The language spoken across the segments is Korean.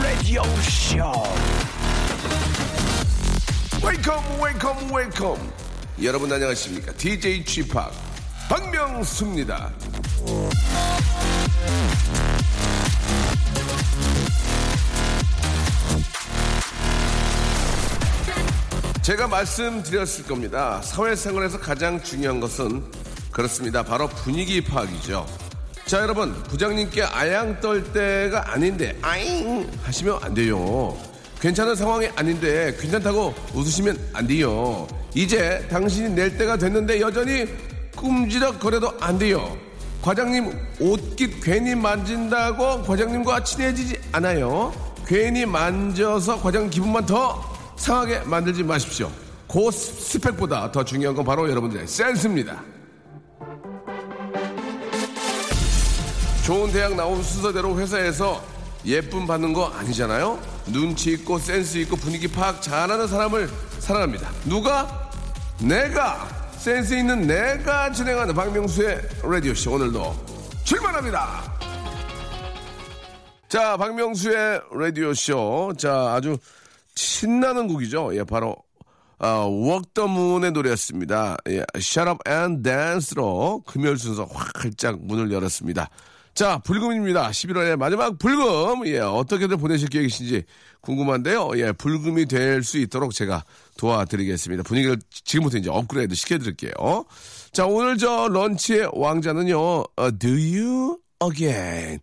Radio Show. Welcome 여러분 안녕하십니까 DJ G-Park 박명수입니다 제가 말씀드렸을 겁니다 사회생활에서 가장 중요한 것은 그렇습니다 바로 분위기 파악이죠 자 여러분 부장님께 아양 떨 때가 아닌데 아잉 하시면 안 돼요 괜찮은 상황이 아닌데 괜찮다고 웃으시면 안 돼요. 이제 당신이 낼 때가 됐는데 여전히 꿈지럭거려도 안 돼요. 과장님 옷깃 괜히 만진다고 과장님과 친해지지 않아요. 괜히 만져서 과장 기분만 더 상하게 만들지 마십시오. 그 스펙보다 더 중요한 건 바로 여러분들의 센스입니다. 좋은 대학 나온 순서대로 회사에서 예쁨 받는 거 아니잖아요? 눈치 있고 센스 있고 분위기 파악 잘하는 사람을 사랑합니다. 누가? 내가! 센스 있는 내가 진행하는 박명수의 라디오쇼 오늘도 출발합니다! 자, 박명수의 라디오쇼. 자, 아주 신나는 곡이죠. 예, 바로, 아, Moon의 노래였습니다. 예, Shut Up and Dance로 금요일 순서 활짝 문을 열었습니다. 자, 불금입니다. 11월의 마지막 불금. 예, 어떻게들 보내실 계획이신지 궁금한데요. 예, 불금이 될 수 있도록 제가 도와드리겠습니다. 분위기를 지금부터 이제 업그레이드 시켜드릴게요. 자, 오늘 저 런치의 왕자는요, 어, Do you again?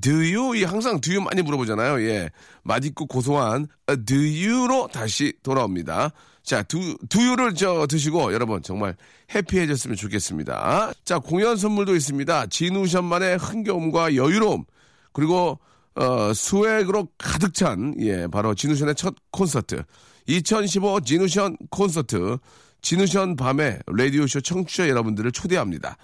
Do you? 이 항상 do you 많이 물어보잖아요. 예. 맛있고 고소한 어, do you로 다시 돌아옵니다. 자, 두, 두유를 저 드시고 여러분 정말 해피해졌으면 좋겠습니다. 자, 공연 선물도 있습니다. 진우션만의 흥겨움과 여유로움 그리고 어, 수액으로 가득 찬 예, 바로 진우션의 첫 콘서트 2015 진우션 콘서트 진우션 밤에 라디오쇼 청취자 여러분들을 초대합니다.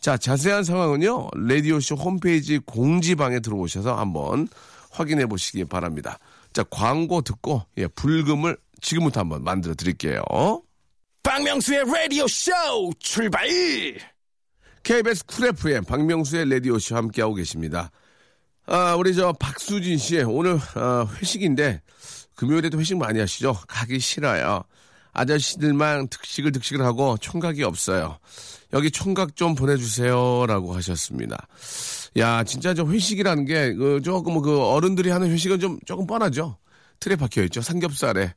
자, 자세한 상황은요. 라디오쇼 홈페이지 공지방에 들어오셔서 한번 확인해 보시기 바랍니다. 자, 광고 듣고 예, 불금을 지금부터 한번 만들어 드릴게요. 박명수의 Radio Show 출발. KBS 쿨 FM 박명수의 라디오 쇼 함께하고 계십니다. 아, 우리 저 박수진 씨 오늘 어, 회식인데 금요일에도 회식 많이 하시죠? 가기 싫어요. 아저씨들만 득실득실하고 총각이 없어요. 여기 총각 좀 보내주세요라고 하셨습니다. 야 진짜 저 회식이라는 게 그 조금 그 어른들이 하는 회식은 좀 조금 뻔하죠. 틀에 박혀 있죠. 삼겹살에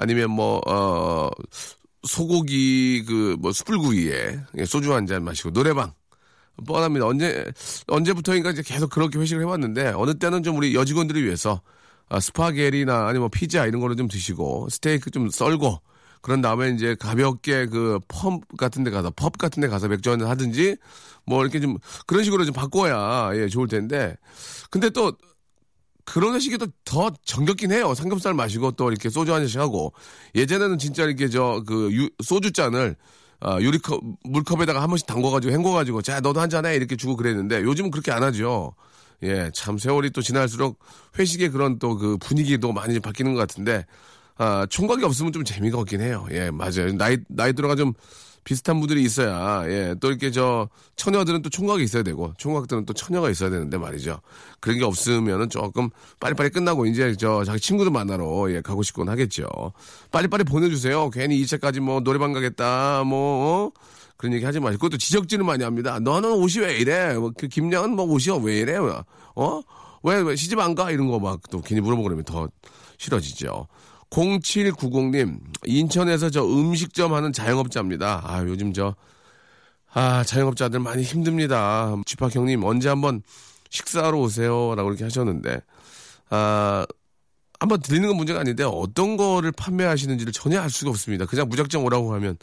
아니면 뭐 어. 소고기 그 뭐 숯불구이에 소주 한 잔 마시고 노래방 뻔합니다. 언제 언제부터인가 이제 계속 그렇게 회식을 해왔는데 어느 때는 좀 우리 여직원들을 위해서 아, 스파게리나 아니면 뭐 피자 이런 거를 좀 드시고 스테이크 좀 썰고 그런 다음에 이제 가볍게 그 펌 같은 데 가서 펍 같은 데 가서 맥주 한잔 하든지 뭐 이렇게 좀 그런 식으로 좀 바꿔야 예 좋을 텐데 근데 또 그런 회식이 또 더 정겹긴 해요. 삼겹살 마시고 또 이렇게 소주 한 잔씩 하고 예전에는 진짜 이렇게 저 그 소주 잔을 아, 유리컵 물컵에다가 한 번씩 담궈가지고 헹궈가지고 자 너도 한 잔 해 이렇게 주고 그랬는데 요즘은 그렇게 안 하죠. 예, 참 세월이 또 지날수록 회식의 그런 또 그 분위기도 많이 바뀌는 것 같은데 아, 총각이 없으면 좀 재미가 없긴 해요. 예, 맞아요. 나이 나이 들어가 좀 비슷한 분들이 있어야 예, 또 이렇게 저 처녀들은 또 총각이 있어야 되고 총각들은 또 처녀가 있어야 되는데 말이죠. 그런 게 없으면은 조금 빨리빨리 끝나고 이제 저 자기 친구들 만나러 예, 가고 싶곤 하겠죠. 빨리빨리 보내주세요. 괜히 2차까지 뭐 노래방 가겠다 뭐 어? 그런 얘기 하지 마시고 그것도 지적질을 많이 합니다. 너는 옷이 왜 이래? 뭐 그 김양은 뭐 옷이 왜 이래? 어? 왜, 왜 시집 안 가? 이런 거 막 또 괜히 물어보고 그러면 더 싫어지죠. 0790님, 인천에서 저 음식점 하는 자영업자입니다. 아, 요즘 저, 아, 자영업자들 많이 힘듭니다. 쥐팍 형님, 언제 한번 식사하러 오세요. 라고 이렇게 하셨는데, 아, 한번 드리는 건 문제가 아닌데, 어떤 거를 판매하시는지를 전혀 알 수가 없습니다. 그냥 무작정 오라고 하면,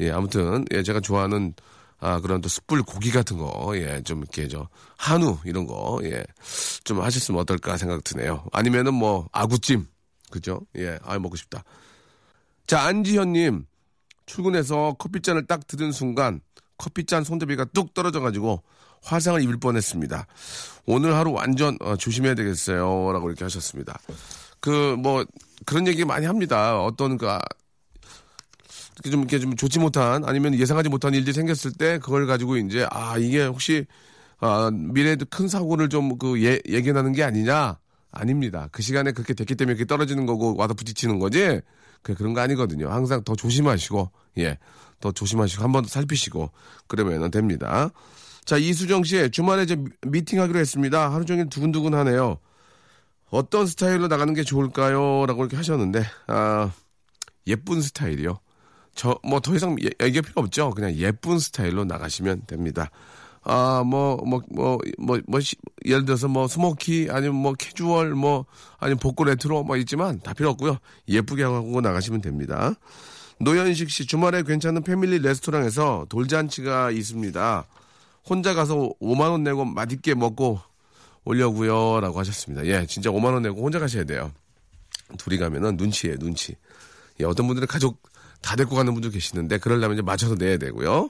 예, 아무튼, 예, 제가 좋아하는, 아, 그런 또 숯불 고기 같은 거, 예, 좀 이렇게 저, 한우, 이런 거, 예, 좀 하셨으면 어떨까 생각 드네요. 아니면은 뭐, 아구찜, 그죠? 예, 아 먹고 싶다. 자, 안지현님, 출근해서 커피잔을 딱 들은 순간, 커피잔 손잡이가 뚝 떨어져가지고, 화상을 입을 뻔했습니다. 오늘 하루 완전 어, 조심해야 되겠어요. 라고 이렇게 하셨습니다. 그, 뭐, 그런 얘기 많이 합니다. 어떤 그, 아, 좀 이렇게 좀 좋지 못한 아니면 예상하지 못한 일들이 생겼을 때 그걸 가지고 이제 아 이게 혹시 아 미래에도 큰 사고를 좀 그 예, 예견하는 게 아니냐 아닙니다. 그 시간에 그렇게 됐기 때문에 이렇게 떨어지는 거고 와서 부딪히는 거지 그 그런 거 아니거든요. 항상 더 조심하시고 예. 더 조심하시고 한 번 더 살피시고 그러면 됩니다. 자, 이수정 씨, 주말에 이제 미팅 하기로 했습니다. 하루 종일 두근두근 하네요. 어떤 스타일로 나가는 게 좋을까요? 라고 이렇게 하셨는데, 아, 예쁜 스타일이요. 저, 뭐, 더 이상 얘- 얘기할 필요 없죠. 그냥 예쁜 스타일로 나가시면 됩니다. 아, 뭐, 뭐, 뭐, 뭐, 뭐, 시- 예를 들어서 뭐, smoky, 아니면 뭐, 캐주얼, 뭐, 아니면 복고 레트로, 뭐, 있지만 다 필요 없고요. 예쁘게 하고 나가시면 됩니다. 노현식 씨, 주말에 괜찮은 패밀리 레스토랑에서 돌잔치가 있습니다. 혼자 가서 5만원 내고 맛있게 먹고 오려고요. 라고 하셨습니다. 예, 진짜 5만원 내고 혼자 가셔야 돼요. 둘이 가면은 눈치예요, 눈치. 예, 어떤 분들은 가족 다 데리고 가는 분도 계시는데, 그러려면 이제 맞춰서 내야 되고요.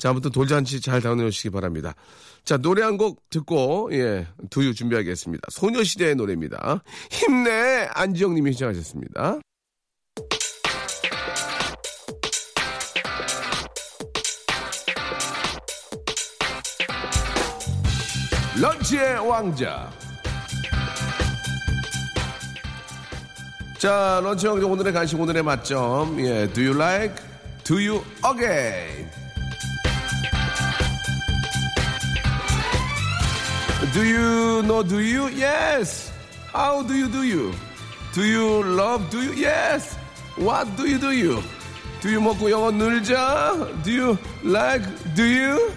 자, 아무튼 돌잔치 잘 다녀오시기 바랍니다. 자, 노래 한 곡 듣고, 예, 두유 준비하겠습니다. 소녀시대의 노래입니다. 힘내! 안지영 님이 시작하셨습니다. 런치의 왕자. 자, 런치 왕자 오늘의 간식 오늘의 맛점. 예, do you like? do you again? Do you know do you? Yes. How do you do you? Do you love do you? Yes. What do you do you? Do you 먹고 영어 늘자? Do you like do you?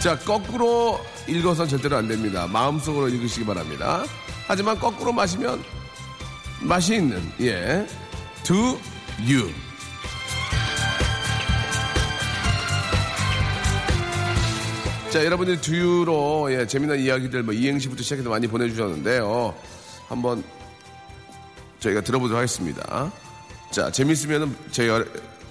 자, 거꾸로 읽어선 절대로 안 됩니다. 마음속으로 읽으시기 바랍니다. 하지만 거꾸로 마시면 맛이 있는, 예. Do you. 자, 여러분들 두유로 예, 재미난 이야기들 뭐 이행시부터 시작해서 많이 보내주셨는데요. 한번 저희가 들어보도록 하겠습니다. 자, 재밌으면은 저희가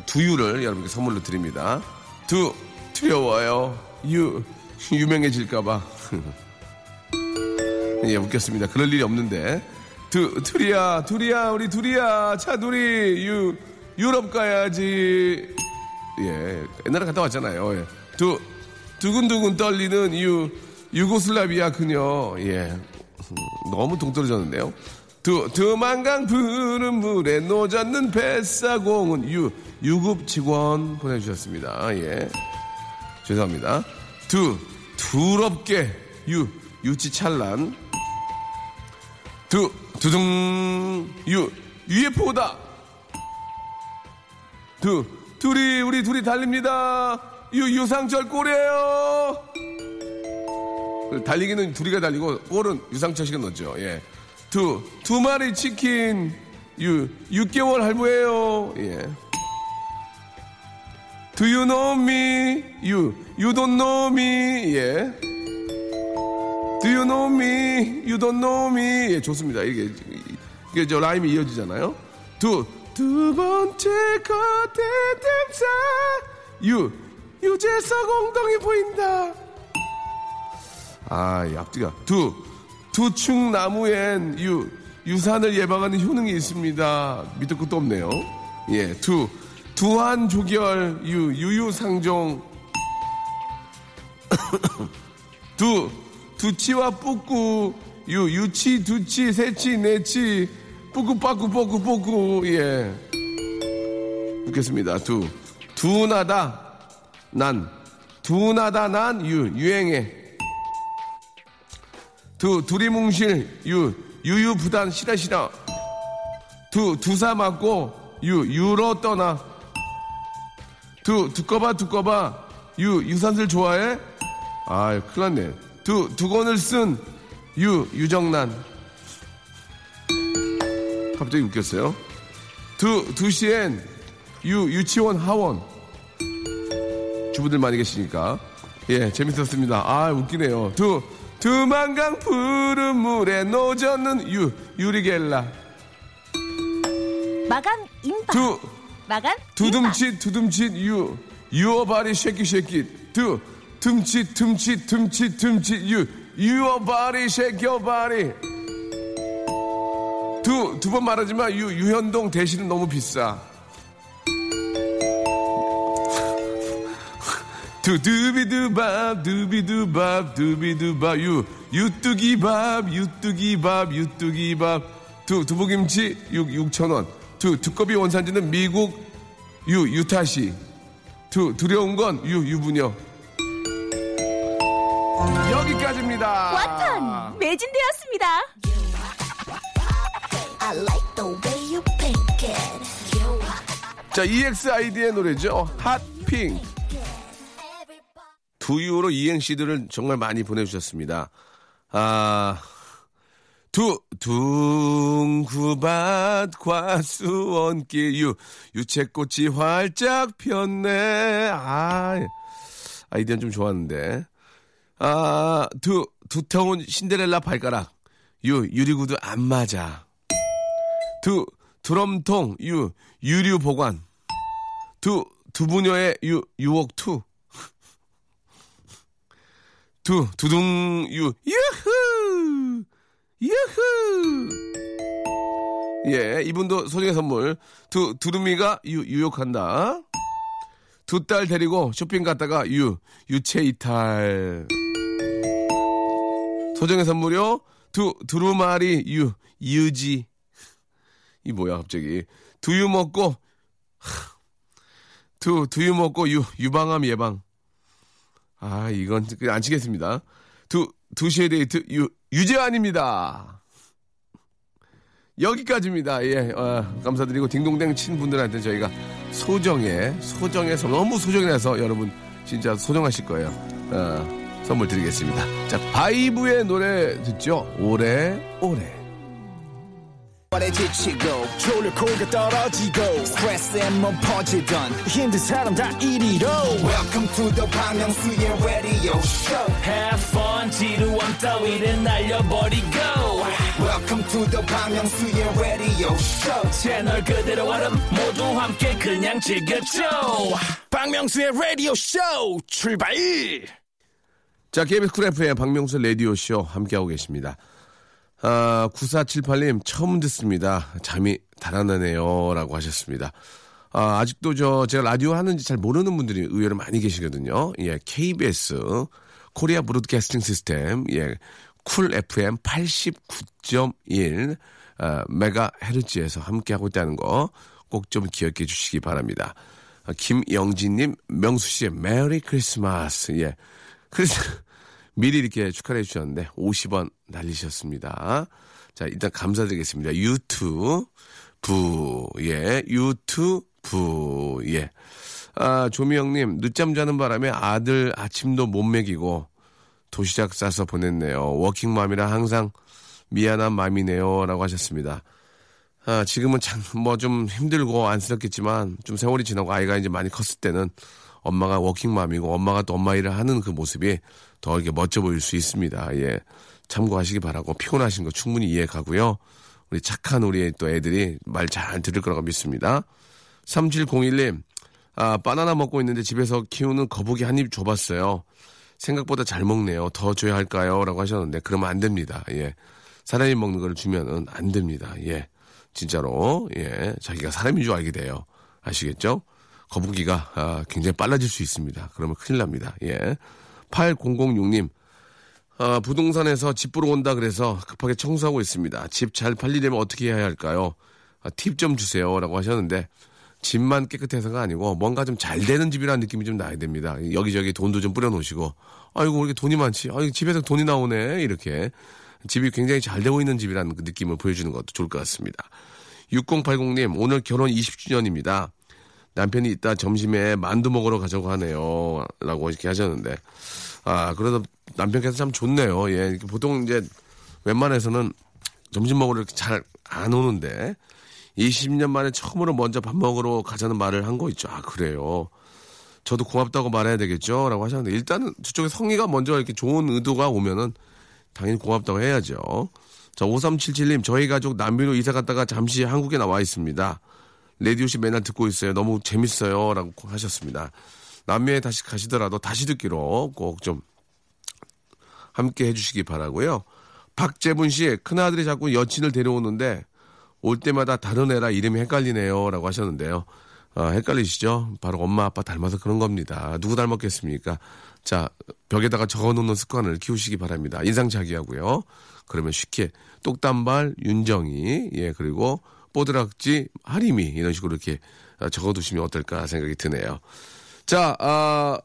두유를 여러분께 선물로 드립니다. 두, 두려워요. 유, 유명해질까봐. 예, 웃겼습니다. 그럴 일이 없는데. 두, 둘이야, 둘이야, 우리 둘이야. 차 둘이, 유, 유럽 가야지. 예, 옛날에 갔다 왔잖아요. 예. 두, 두근두근 떨리는 유, 유고슬라비아 그녀. 예. 너무 동떨어졌는데요. 두, 두만강 푸른 물에 노젓는 뱃사공은 유, 유급 직원 보내주셨습니다. 예. 죄송합니다. 두, 두럽게 유, 유치 찰란. 두, 두둥, 유, UFO다. 두, 둘이, 우리 둘이 달립니다. 유, 유상철 꼴이에요. 그 달리기는 둘이가 달리고 골은 유상철 씨가 넣었죠. 예. 두, 두 마리 치킨. 유, 6개월 할부예요. 예. Do you know me? You, you don't know me. 예. Do you know me? You don't know me. 예, 좋습니다. 이게, 이게 저 라임이 이어지잖아요. 두, 두 번째 거대 댐사. 유, 유재석 엉덩이 보인다. 아, 이 앞뒤가. 두, 두충 나무엔 유, 유산을 예방하는 효능이 있습니다. 밑도 끝도 없네요. 예, 두, 두한 조결, 유, 유유상종. 두, 두치와 뿌꾸, 유, 유치, 두치, 세치, 네치, 뿌꾸, 빠꾸, 뽀꾸, 뽀꾸, 예. 웃겠습니다. 두, 두나다, 난, 두나다, 난, 유, 유행해. 두, 두리뭉실, 유, 유유부단, 시라, 시라. 두, 두사 맞고, 유, 유로 떠나. 두, 두꺼봐, 두꺼봐. 유, 유산슬 좋아해? 아, 큰일 났네. 두, 두건을 쓴 유, 유정란. 갑자기 웃겼어요. 두, 두시엔 유, 유치원 하원. 주부들 많이 계시니까. 예, 재밌었습니다. 아, 웃기네요. 두, 두만강 푸른 물에 노젓는 유, 유리겔라. 마감 임박. 두, 마감 두둠칫 두둠칫 유 your body shake it shake it 두 둠칫 둠칫 둠칫 둠칫 유 your body shake it your body 두, 두 번 말하지만 유, 유현동 대신은 너무 비싸. 두두비두밥 두비두밥 두비두밥 유 유뚜기밥 유뚜기밥 유뚜기밥 두 두부김치 육 6천 원. 두 두꺼비 원산지는 미국 유 유타시. 두 두려운 건 유 유부녀. 여기까지입니다. 완판 매진되었습니다. I like the way you pick it. You 자 EXID의 노래죠. 핫핑. 두유로 이행시들을 정말 많이 보내주셨습니다. 아, 두, 둥구밭 과수원길 유, 유채꽃이 활짝 폈네. 아, 아이디어는 좀 좋았는데. 아, 두, 두터운 신데렐라 발가락. 유, 유리구두 안 맞아. 두, 드럼통. 유, 유류 보관. 두, 두부녀의 유, 유혹2. 두, 두둥, 유, 유후! 유후! 예, 이분도 소중의 선물. 두, 두루미가 유, 유혹한다. 두 딸 데리고 쇼핑 갔다가 유, 유체 이탈. 소정의 선물이요. 두, 두루마리 유, 유지. 이 뭐야, 갑자기. 두유 먹고, 두, 두유 먹고 유, 유방암 예방. 아, 이건 안 치겠습니다. 두, 두 시의 데이트 유, 유재환입니다. 여기까지입니다. 예, 어, 감사드리고 딩동댕 친 분들한테 저희가 소정에, 소정에서 너무 소정이라서 여러분 진짜 소정하실 거예요. 어, 선물 드리겠습니다. 자, 바이브의 노래 듣죠? 오래, 오래. 지치고, 떨어지고, 퍼지던, welcome to the Bang Myung-soo's radio show. Have fun 지루함 따위를 날려버리고. Welcome to the Bang Myung-soo's radio show. 채널 그대로 얼음 모두 함께 그냥 즐겨줘. 박명수의 라디오 쇼 출발 자, KBS 쿨 FM의 박명수 라디오 쇼 함께하고 계십니다. 아, 9478님, 처음 듣습니다. 잠이 달아나네요. 라고 하셨습니다. 아, 아직도 저, 제가 라디오 하는지 잘 모르는 분들이 의외로 많이 계시거든요. 예, KBS, Korea Broadcasting System, 예, 쿨 FM 89.1, 아, 메가 헤르츠에서 함께하고 있다는 거 꼭 좀 기억해 주시기 바랍니다. 아, 김영진님, 명수 씨의 Merry Christmas, 예. 그래서 미리 이렇게 축하를 해주셨는데 50원 날리셨습니다. 자 일단 감사드리겠습니다. 유튜브 예 유튜브 예. 아 조미영님 늦잠 자는 바람에 아들 아침도 못 먹이고 도시락 싸서 보냈네요. 워킹맘이라 항상 미안한 맘이네요라고 하셨습니다. 아, 지금은 참, 뭐 좀 힘들고 안쓰럽겠지만, 좀 세월이 지나고 아이가 이제 많이 컸을 때는 엄마가 워킹맘이고 엄마가 또 엄마 일을 하는 그 모습이 더 이렇게 멋져 보일 수 있습니다. 예. 참고하시기 바라고 피곤하신 거 충분히 이해 가고요. 우리 착한 우리 또 애들이 말 잘 들을 거라고 믿습니다. 3701님, 아, 바나나 먹고 있는데 집에서 키우는 거북이 한 입 줘봤어요. 생각보다 잘 먹네요. 더 줘야 할까요? 라고 하셨는데, 그러면 안 됩니다. 예. 사람이 먹는 걸 주면은 안 됩니다. 예. 진짜로, 예. 자기가 사람인 줄 알게 돼요. 아시겠죠? 거북이가, 아, 굉장히 빨라질 수 있습니다. 그러면 큰일 납니다. 예. 8006님, 아, 부동산에서 집 보러 온다 그래서 급하게 청소하고 있습니다. 집 잘 팔리려면 어떻게 해야 할까요? 아, 팁좀 주세요. 라고 하셨는데, 집만 깨끗해서가 아니고 뭔가 좀 잘 되는 집이라는 느낌이 좀 나야 됩니다. 여기저기 돈도 좀 뿌려놓으시고, 아이고, 왜 이렇게 돈이 많지? 아, 집에서 돈이 나오네. 이렇게. 집이 굉장히 잘 되고 있는 집이라는 그 느낌을 보여주는 것도 좋을 것 같습니다. 6080님, 오늘 결혼 20주년입니다. 남편이 이따 점심에 만두 먹으러 가자고 하네요. 라고 이렇게 하셨는데, 아, 그래도 남편께서 참 좋네요. 예, 보통 이제 웬만해서는 점심 먹으러 잘안 오는데, 20년 만에 처음으로 먼저 밥 먹으러 가자는 말을 한 거 있죠. 아, 그래요. 저도 고맙다고 말해야 되겠죠. 라고 하셨는데, 일단은 저쪽에 성의가 먼저 이렇게 좋은 의도가 오면은 당연히 고맙다고 해야죠. 자, 5377님, 저희 가족 남미로 이사 갔다가 잠시 한국에 나와 있습니다. 레디오씨 맨날 듣고 있어요. 너무 재밌어요. 라고 하셨습니다. 남미에 다시 가시더라도 다시 듣기로 꼭 좀 함께 해주시기 바라고요. 박재분 씨, 큰아들이 자꾸 여친을 데려오는데 올 때마다 다른 애라 이름이 헷갈리네요. 라고 하셨는데요. 아, 헷갈리시죠? 바로 엄마 아빠 닮아서 그런 겁니다. 누구 닮았겠습니까? 자, 벽에다가 적어 놓는 습관을 키우시기 바랍니다. 인상착의 하고요. 그러면 쉽게 똑단발, 윤정이, 예, 그리고 뽀드락지, 하림이 이런 식으로 이렇게 적어 두시면 어떨까 생각이 드네요. 자, 아,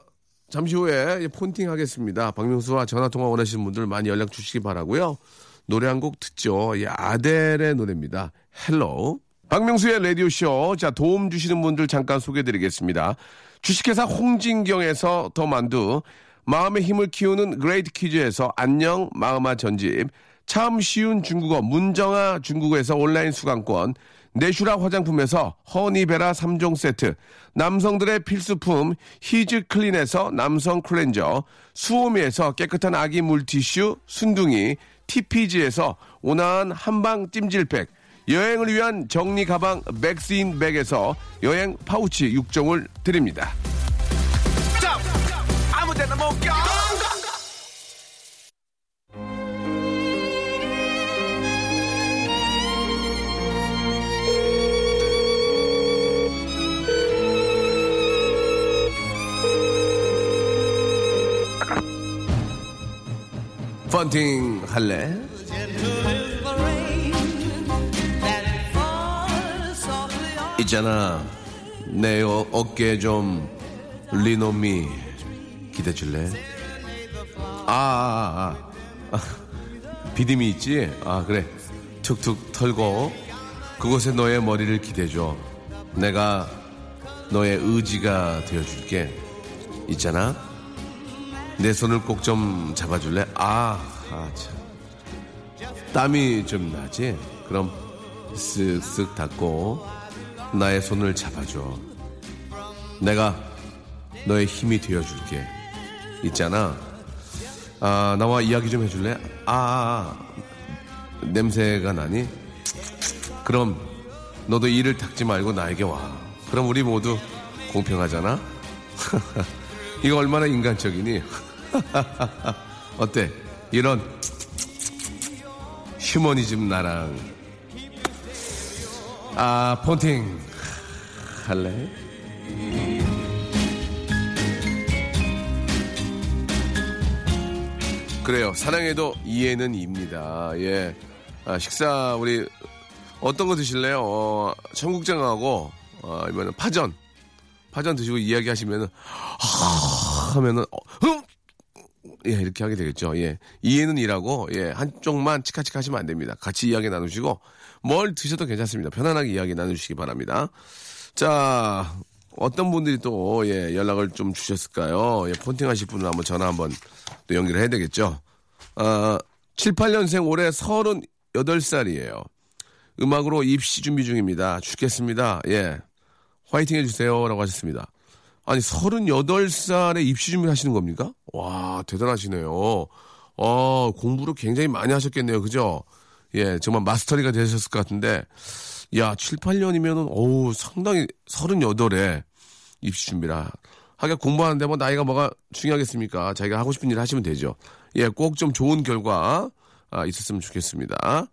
잠시 후에 폰팅 하겠습니다. 박명수와 전화통화 원하시는 분들 많이 연락 주시기 바라고요 노래 한 곡 듣죠. 이 아델의 노래입니다. Hello. 박명수의 라디오쇼. 자, 도움 주시는 분들 잠깐 소개해 드리겠습니다. 주식회사 홍진경에서 더 만두. 마음의 힘을 키우는 그레이트 북스에서 안녕 마음아 전집. 참 쉬운 중국어 문정아 중국어에서 온라인 수강권. 내슈라 화장품에서 허니베라 3종 세트, 남성들의 필수품 히즈 클린에서 남성 클렌저, 수오미에서 깨끗한 아기 물티슈 순둥이, TPG에서 온화한 한방 찜질팩, 여행을 위한 정리 가방 맥스인 백에서 여행 파우치 6종을 드립니다. 아무데나 못 가. 펀팅 할래? 있잖아 내 어, 어깨 좀 리노미 기대줄래? 아, 아, 아, 아. 비듬이 있지? 아 그래 툭툭 털고 그곳에 너의 머리를 기대줘 내가 너의 의지가 되어줄게 있잖아 내 손을 꼭 좀 잡아줄래? 아, 아, 참. 땀이 좀 나지? 그럼 쓱쓱 닦고 나의 손을 잡아줘. 내가 너의 힘이 되어줄게. 있잖아. 아, 나와 이야기 좀 해줄래? 아, 아, 아. 냄새가 나니? 그럼 너도 이를 닦지 말고 나에게 와. 그럼 우리 모두 공평하잖아? 이거 얼마나 인간적이니? 어때? 이런 휴머니즘 나랑 아 폰팅 할래? 그래요. 사랑해도 이해는 입니다. 예. 아, 식사 우리 어떤 거 드실래요? 어, 청국장하고 어, 아니면 파전. 파전 드시고 이야기하시면은 하 하면은 어, 흠! 예, 이렇게 하게 되겠죠. 예. 이해는 일하고, 예, 한쪽만 치카치카 하시면 안 됩니다. 같이 이야기 나누시고, 뭘 드셔도 괜찮습니다. 편안하게 이야기 나누시기 바랍니다. 자, 어떤 분들이 또, 예, 연락을 좀 주셨을까요? 예, 폰팅 하실 분은 한번 전화 한번 또 연결을 해야 되겠죠. 아, 7, 8년생 올해 38살이에요. 음악으로 입시 준비 중입니다. 죽겠습니다. 예. 화이팅 해주세요. 라고 하셨습니다. 아니, 38살에 입시 준비 하시는 겁니까? 와, 대단하시네요. 어, 공부를 굉장히 많이 하셨겠네요. 그죠? 예, 정말 마스터리가 되셨을 것 같은데, 야, 7, 8년이면은, 어우, 상당히 38에 입시 준비라. 하긴 공부하는데 뭐 나이가 뭐가 중요하겠습니까? 자기가 하고 싶은 일 하시면 되죠. 예, 꼭 좀 좋은 결과, 아, 있었으면 좋겠습니다.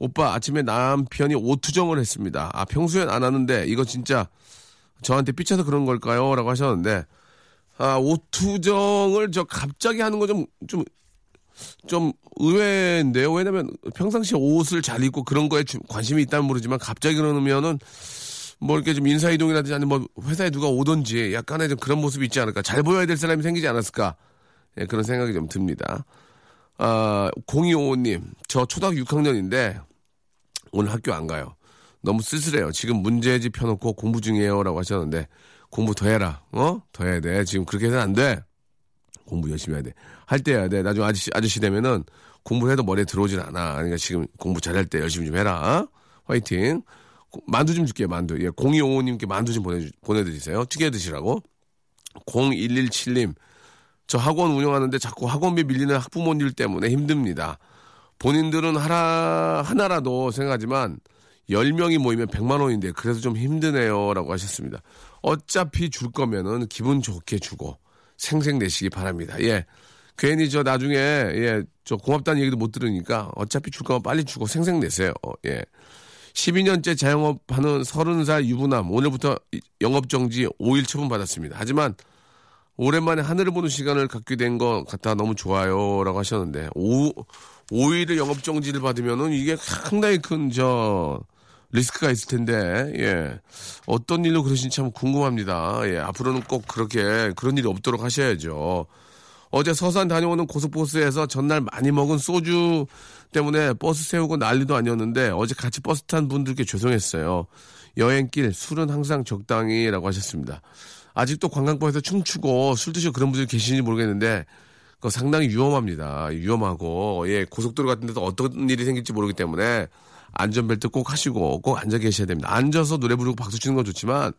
오빠, 아침에 남편이 오투정을 했습니다. 아, 평소엔 안 하는데, 이거 진짜, 저한테 삐쳐서 그런 걸까요? 라고 하셨는데, 아, 오투정을 저 갑자기 하는 거 좀, 좀, 좀 의외인데요. 왜냐면 평상시에 옷을 잘 입고 그런 거에 관심이 있다면 모르지만 갑자기 그러면은 뭐 이렇게 좀 인사이동이라든지 아니면 뭐 회사에 누가 오든지 약간의 좀 그런 모습이 있지 않을까. 잘 보여야 될 사람이 생기지 않았을까. 예, 그런 생각이 좀 듭니다. 아, 0255님, 저 초등학교 6학년인데 오늘 학교 안 가요. 너무 쓸쓸해요. 지금 문제집 펴놓고 공부 중이에요. 라고 하셨는데, 공부 더 해라. 어? 더 해야 돼. 지금 그렇게 해서는 안 돼. 공부 열심히 해야 돼. 할 때 해야 돼. 나중에 아저씨, 아저씨 되면은 공부를 해도 머리에 들어오질 않아. 그러니까 지금 공부 잘할 때 열심히 좀 해라. 어? 화이팅. 만두 좀 줄게요, 만두. 예, 0255님께 만두 좀 보내, 보내드리세요. 튀겨 드시라고. 0117님. 저 학원 운영하는데 자꾸 학원비 밀리는 학부모님 때문에 힘듭니다. 본인들은 하나, 하나라도 생각하지만 10명이 모이면 100만 원인데 그래서 좀 힘드네요. 라고 하셨습니다. 어차피 줄 거면은 기분 좋게 주고 생생 내시기 바랍니다. 예. 괜히 저 나중에 예, 저 고맙다는 얘기도 못 들으니까 어차피 줄 거면 빨리 주고 생생 내세요. 어, 예. 12년째 자영업하는 30살 유부남 오늘부터 영업정지 5일 처분 받았습니다. 하지만 오랜만에 하늘을 보는 시간을 갖게 된 것 같아 너무 좋아요라고 하셨는데 5, 5일의 영업정지를 받으면은 이게 상당히 큰 저 리스크가 있을 텐데 예 어떤 일로 그러신지 참 궁금합니다. 예 앞으로는 꼭 그렇게 그런 일이 없도록 하셔야죠. 어제 서산 다녀오는 고속버스에서 전날 많이 먹은 소주 때문에 버스 세우고 난리도 아니었는데 어제 같이 버스 탄 분들께 죄송했어요. 여행길 술은 항상 적당히라고 하셨습니다. 아직도 관광버스에서 춤추고 술 드시고 그런 분들이 계시는지 모르겠는데 그거 상당히 위험합니다. 위험하고 예 고속도로 같은 데서 어떤 일이 생길지 모르기 때문에 안전벨트 꼭 하시고 꼭 앉아 계셔야 됩니다. 앉아서 노래 부르고 박수 치는 건 좋지만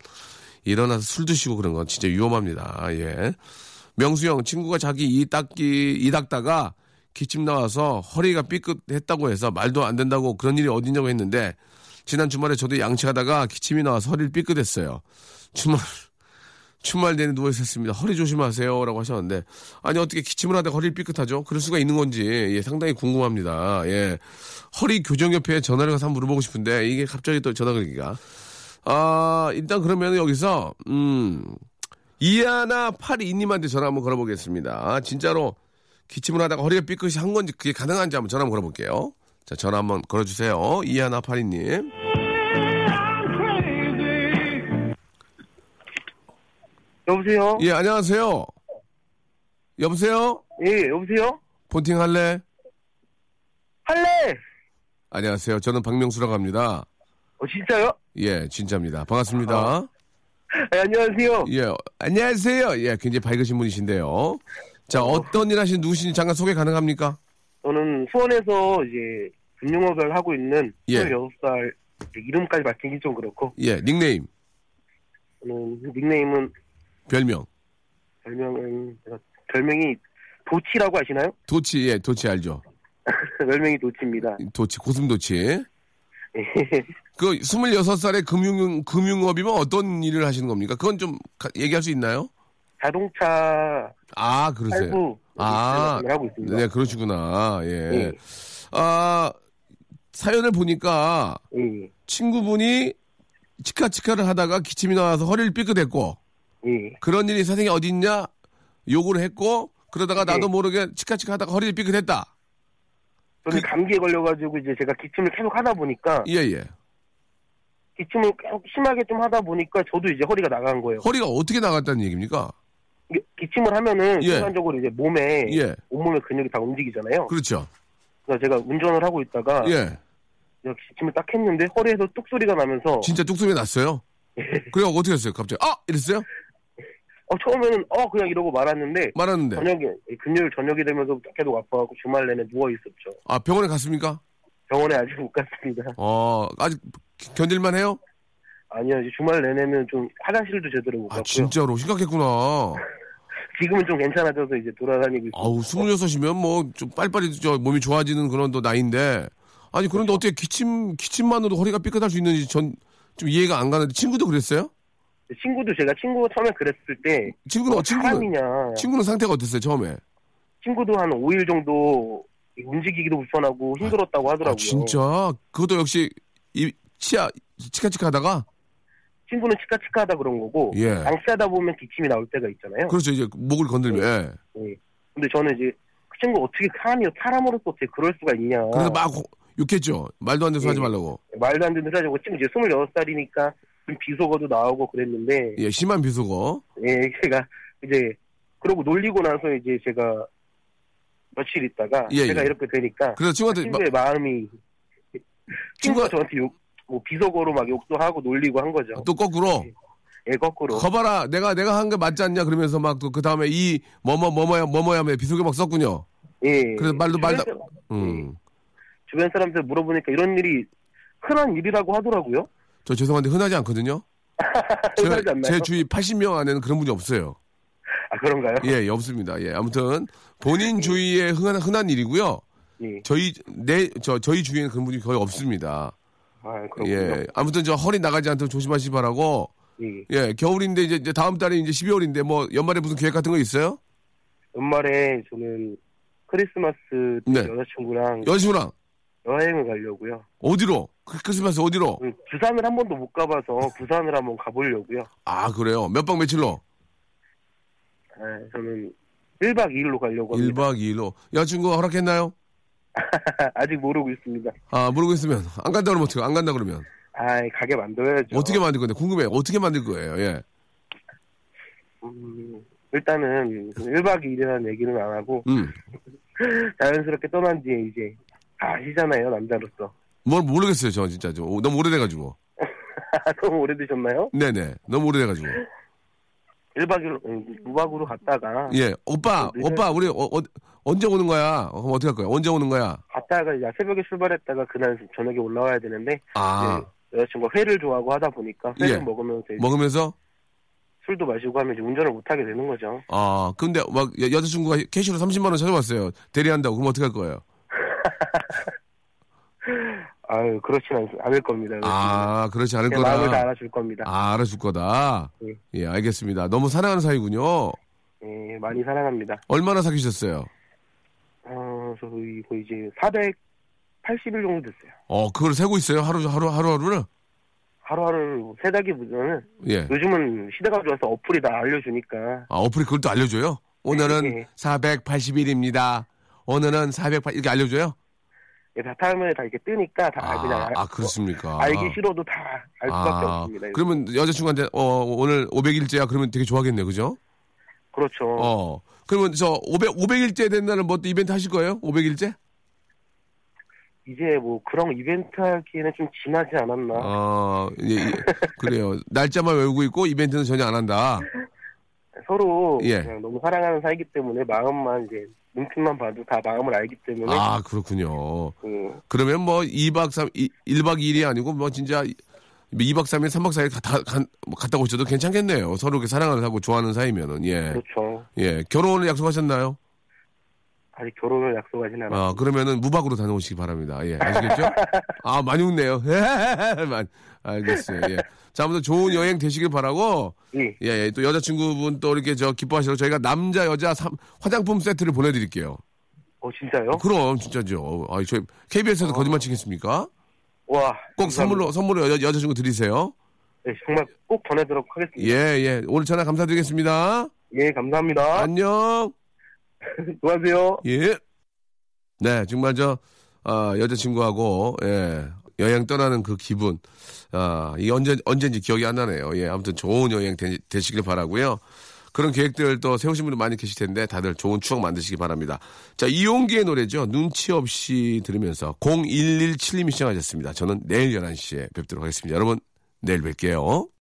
일어나서 술 드시고 그런 건 진짜 위험합니다. 예. 명수 형 친구가 자기 이 닦기 이 닦다가 기침 나와서 허리가 삐끗했다고 해서 말도 안 된다고 그런 일이 어딨냐고 했는데 지난 주말에 저도 양치하다가 기침이 나와서 허리를 삐끗했어요. 주말 주말 내내 누워 있었습니다. 허리 조심하세요라고 하셨는데 아니 어떻게 기침을 하다가 허리를 삐끗하죠? 그럴 수가 있는 건지 예, 상당히 궁금합니다. 예. 허리 교정협회에 전화를 가서 한번 물어보고 싶은데 이게 갑자기 또 전화 걸기가 아 일단 그러면 여기서 음 이하나 82님한테 전화 한번 걸어보겠습니다. 진짜로 기침을 하다가 허리가 삐끗이 한 건지 그게 가능한지 한번 전화 한번 걸어볼게요. 자, 전화 한번 걸어주세요. 이하나 82님. 여보세요? 예, 안녕하세요. 여보세요? 예, 여보세요? 폰팅 할래? 할래! 안녕하세요. 저는 박명수라고 합니다. 어, 진짜요? 예, 진짜입니다. 반갑습니다. 네, 안녕하세요. 예, 안녕하세요. 예, 굉장히 밝으신 분이신데요. 자, 어 떤 일 하시는 누구신지 잠깐 소개 가능합니까? 저는 수원에서 이제 금융업을 하고 있는 예. 26살 이름까지 밝히기 좀 그렇고 예, 닉네임, 저는 닉네임은 별명. 별명은 제가 별명이 도치라고 아시나요? 도치, 예, 도치 알죠? 별명이 도치입니다. 도치, 고슴도치. 예. 그 26살의 금융, 금융업이면 어떤 일을 하시는 겁니까? 그건 좀 가- 얘기할 수 있나요? 자동차 아, 그러세요. 아, 을 하고 있습니다. 네, 그러시구나. 예. 예. 아, 사연을 보니까 예. 친구분이 치카치카를 하다가 기침이 나와서 허리를 삐끗했고 예. 그런 일이 세상에 어디 있냐 요구를 했고 그러다가 나도 네. 모르게 치카치카 하다가 허리를 삐끗했다. 저는 그- 감기에 걸려가지고 이제 제가 기침을 계속 하다 보니까 예, 예. 기침을 계속 심하게 좀 하다 보니까 저도 이제 허리가 나간 거예요. 허리가 어떻게 나갔다는 얘기입니까? 기침을 하면은 예. 순간적으로 이제 몸에 예. 온몸의 근육이 다 움직이잖아요. 그렇죠. 그래서 제가 운전을 하고 있다가 예. 기침을 딱 했는데 허리에서 뚝 소리가 나면서 진짜 뚝 소리 났어요? 그래 어떻게 했어요? 갑자기 아! 이랬어요? 어, 처음에는 어 그냥 이러고 말았는데 말았는데. 저녁에 금요일 저녁이 되면서 계속 아파갖고 주말 내내 누워 있었죠. 아, 병원에 갔습니까? 병원에 아직 못 갔습니다. 어, 아직 견딜만 해요? 아니요, 이제 주말 내내는 좀 화장실도 제대로 못 아, 갔고요. 진짜로 심각했구나. 지금은 좀 괜찮아져서 이제 돌아다니고 있어요. 아우, 26이면 뭐 좀 빨리빨리 저 몸이 좋아지는 그런 또 나이인데. 아니, 그런데 어떻게 기침, 기침만으로 허리가 삐끗할 수 있는지 전 좀 이해가 안 가는데 친구도 그랬어요? 친구도 제가 친구가 처음에 그랬을 때 친구는, 어, 친구는, 사람이냐 친구는 상태가 어땠어요, 처음에? 친구도 한 5일 정도 움직이기도 불편하고 힘들었다고 하더라고요. 아, 진짜? 그것도 역시, 이, 치아, 치카치카 하다가? 친구는 치카치카하다 그런 거고 예. 양치하다 보면 기침이 나올 때가 있잖아요. 그렇죠, 이제 목을 건들면. 예. 예. 근데 저는 이제 그 친구 어떻게 사람이 사람으로서 어떻게 그럴 수가 있냐. 그래서 막 호- 욕했죠. 말도 안 돼서 예. 하지 말라고. 말도 안 되는 소리 하고 친구 이제 26살이니까 좀 비속어도 나오고 그랬는데 예, 심한 비속어. 예, 제가 이제 그러고 놀리고 나서 이제 제가 며칠 있다가 예, 제가 예. 이렇게 되니까 그래서 친구한테 막- 친구의 마 음이 친구가 저한테 욕, 뭐 비속어로 막 욕도 하고 놀리고 한 거죠. 또 거꾸로. 예, 거꾸로. 거봐라, 내가, 내가 한 게 맞지 않냐? 그러면서 막또그 다음에 이, 뭐뭐, 뭐뭐야, 뭐뭐야, 비속어 막 썼군요. 예. 그래서 말도 말도- 음. 주변 사람들 물어보니까 이런 일이 흔한 일이라고 하더라고요. 저 죄송한데 흔하지 않거든요. 제, 흔하지 않나요? 제 주위 80명 안에는 그런 분이 없어요. 아 그런가요? 예, 예, 없습니다. 예, 아무튼 본인 주위에 흔한, 흔한 일이고요. 예. 저희 내 저 저희 주위에는 그런 분이 거의 없습니다. 아 그렇군요. 예, 아무튼 저 허리 나가지 않도록 조심하시기 바라고. 예. 예, 겨울인데 이제, 이제 다음 달에 이제 12월인데 뭐 연말에 무슨 계획 같은 거 있어요? 연말에 저는 크리스마스 때 네. 여자친구랑 여자친구랑 여행을 가려고요. 어디로? 크- 크리스마스 어디로? 음, 부산을 한 번도 못 가봐서 부산을 한번 가보려고요. 아, 그래요. 몇 박 며칠로? 네, 저는 1박 2일로 가려고 합니다. 1박 2일로. 여자친구가 허락했나요? 아직 모르고 있습니다. 아, 모르고 있으면. 안 간다 그러면 어떻게, 안 간다 그러면. 아, 가게 만들어야죠. 어떻게 만들 건데? 궁금해. 어떻게 만들 거예요? 예. 음, 일단은 1박 2일이라는 얘기는 안 하고 음. 자연스럽게 떠난 뒤에 이제 아시잖아요, 남자로서. 뭘 모르겠어요, 저 진짜. 저 너무 오래돼가지고. 너무 오래되셨나요? 네네. 너무 오래돼가지고. 1박 2일, 음, 무박으로 갔다가 예. 오빠, 네. 오빠, 우리 어, 어, 언제 오는 거야? 어, 어떻게 할 거야? 언제 오는 거야? 갔다가 이제 새벽에 출발했다가 그날 저녁에 올라와야 되는데 아, 네, 여자친구가 회를 좋아하고 하다 보니까 회를 예. 먹으면서 먹으면서? 술도 마시고 하면 이제 운전을 못 하게 되는 거죠. 아, 근데 막 여, 여자친구가 캐시로 30만원 찾아왔어요. 대리한다고. 그럼 어떻게 할 거예요? 아유 그렇진 않, 않을 겁니다. 아, 그렇지 않을 제 마음을 다 거다. 알아줄 겁니다. 아, 알아줄 거다. 네. 예, 알겠습니다. 너무 사랑하는 사이군요. 예, 많이 사랑합니다. 얼마나 사귀셨어요? 어, 저희 거의 이제 480일 정도 됐어요. 어, 그걸 세고 있어요? 하루, 하루, 하루하루를? 하루하루 세다기보다는 예. 요즘은 시대가 좋아서 어플이 다 알려주니까 아, 어플이 그걸 또 알려줘요? 오늘은 네. 481입니다. 오늘은 408, 이렇게 알려줘요? 예, 다 타면 다 이렇게 뜨니까 다 아, 그냥 알, 아, 그렇습니까? 알기 싫어도 다 알 수밖에 아, 없습니다. 그러면 여자친구한테, 어, 오늘 500일째야? 그러면 되게 좋아하겠네, 그죠? 그렇죠. 어. 그러면 저 500, 500일째 된 날은 뭐또 이벤트 하실 거예요? 500일째? 이제 뭐 그런 이벤트 하기에는 좀 지나지 않았나. 어, 예, 예. 그래요. 날짜만 외우고 있고 이벤트는 전혀 안 한다. 서로 예. 그냥 너무 사랑하는 사이기 때문에 마음만 이제 눈빛만 봐도 다 마음을 알기 때문에 아, 그렇군요. 그, 그러면 뭐 2박 3, 1박 2일이 아니고 뭐 진짜 2박 3일, 3박 4일 가, 가, 뭐 갔다 오셔도 괜찮겠네요. 서로 이렇게 사랑을 하고 좋아하는 사이면은, 예. 그렇죠. 예. 결혼을 약속하셨나요? 아직 결혼을 약속하진 않았어요. 아, 그러면은 무박으로 다녀오시기 바랍니다. 예. 아시겠죠? 아, 많이 웃네요. 많이- 알겠어요. 예. 자, 아무튼 좋은 여행 되시길 바라고, 예. 예, 예. 또 여자친구분 또 이렇게 저 기뻐하시라고 저희가 남자, 여자 삼- 화장품 세트를 보내드릴게요. 어 진짜요? 그럼, 진짜죠. 아, 저희 KBS에서 거짓말 치겠습니까? 와. 꼭 감사합니다. 선물로, 선물로 여, 여자친구 드리세요. 네, 정말 꼭 전해드리도록 하겠습니다. 예, 예. 오늘 전화 감사드리겠습니다. 예, 감사합니다. 안녕. 수고하세요. 예. 네, 정말 저, 아, 여자친구하고, 예, 여행 떠나는 그 기분, 아, 이 언제, 언제인지 기억이 안 나네요. 예, 아무튼 좋은 여행 되, 되시길 바라고요 그런 계획들 또 세우신 분들 많이 계실 텐데 다들 좋은 추억 만드시기 바랍니다. 자, 이용기의 노래죠. 눈치 없이 들으면서 0117님이 시청하셨습니다. 저는 내일 11시에 뵙도록 하겠습니다. 여러분, 내일 뵐게요.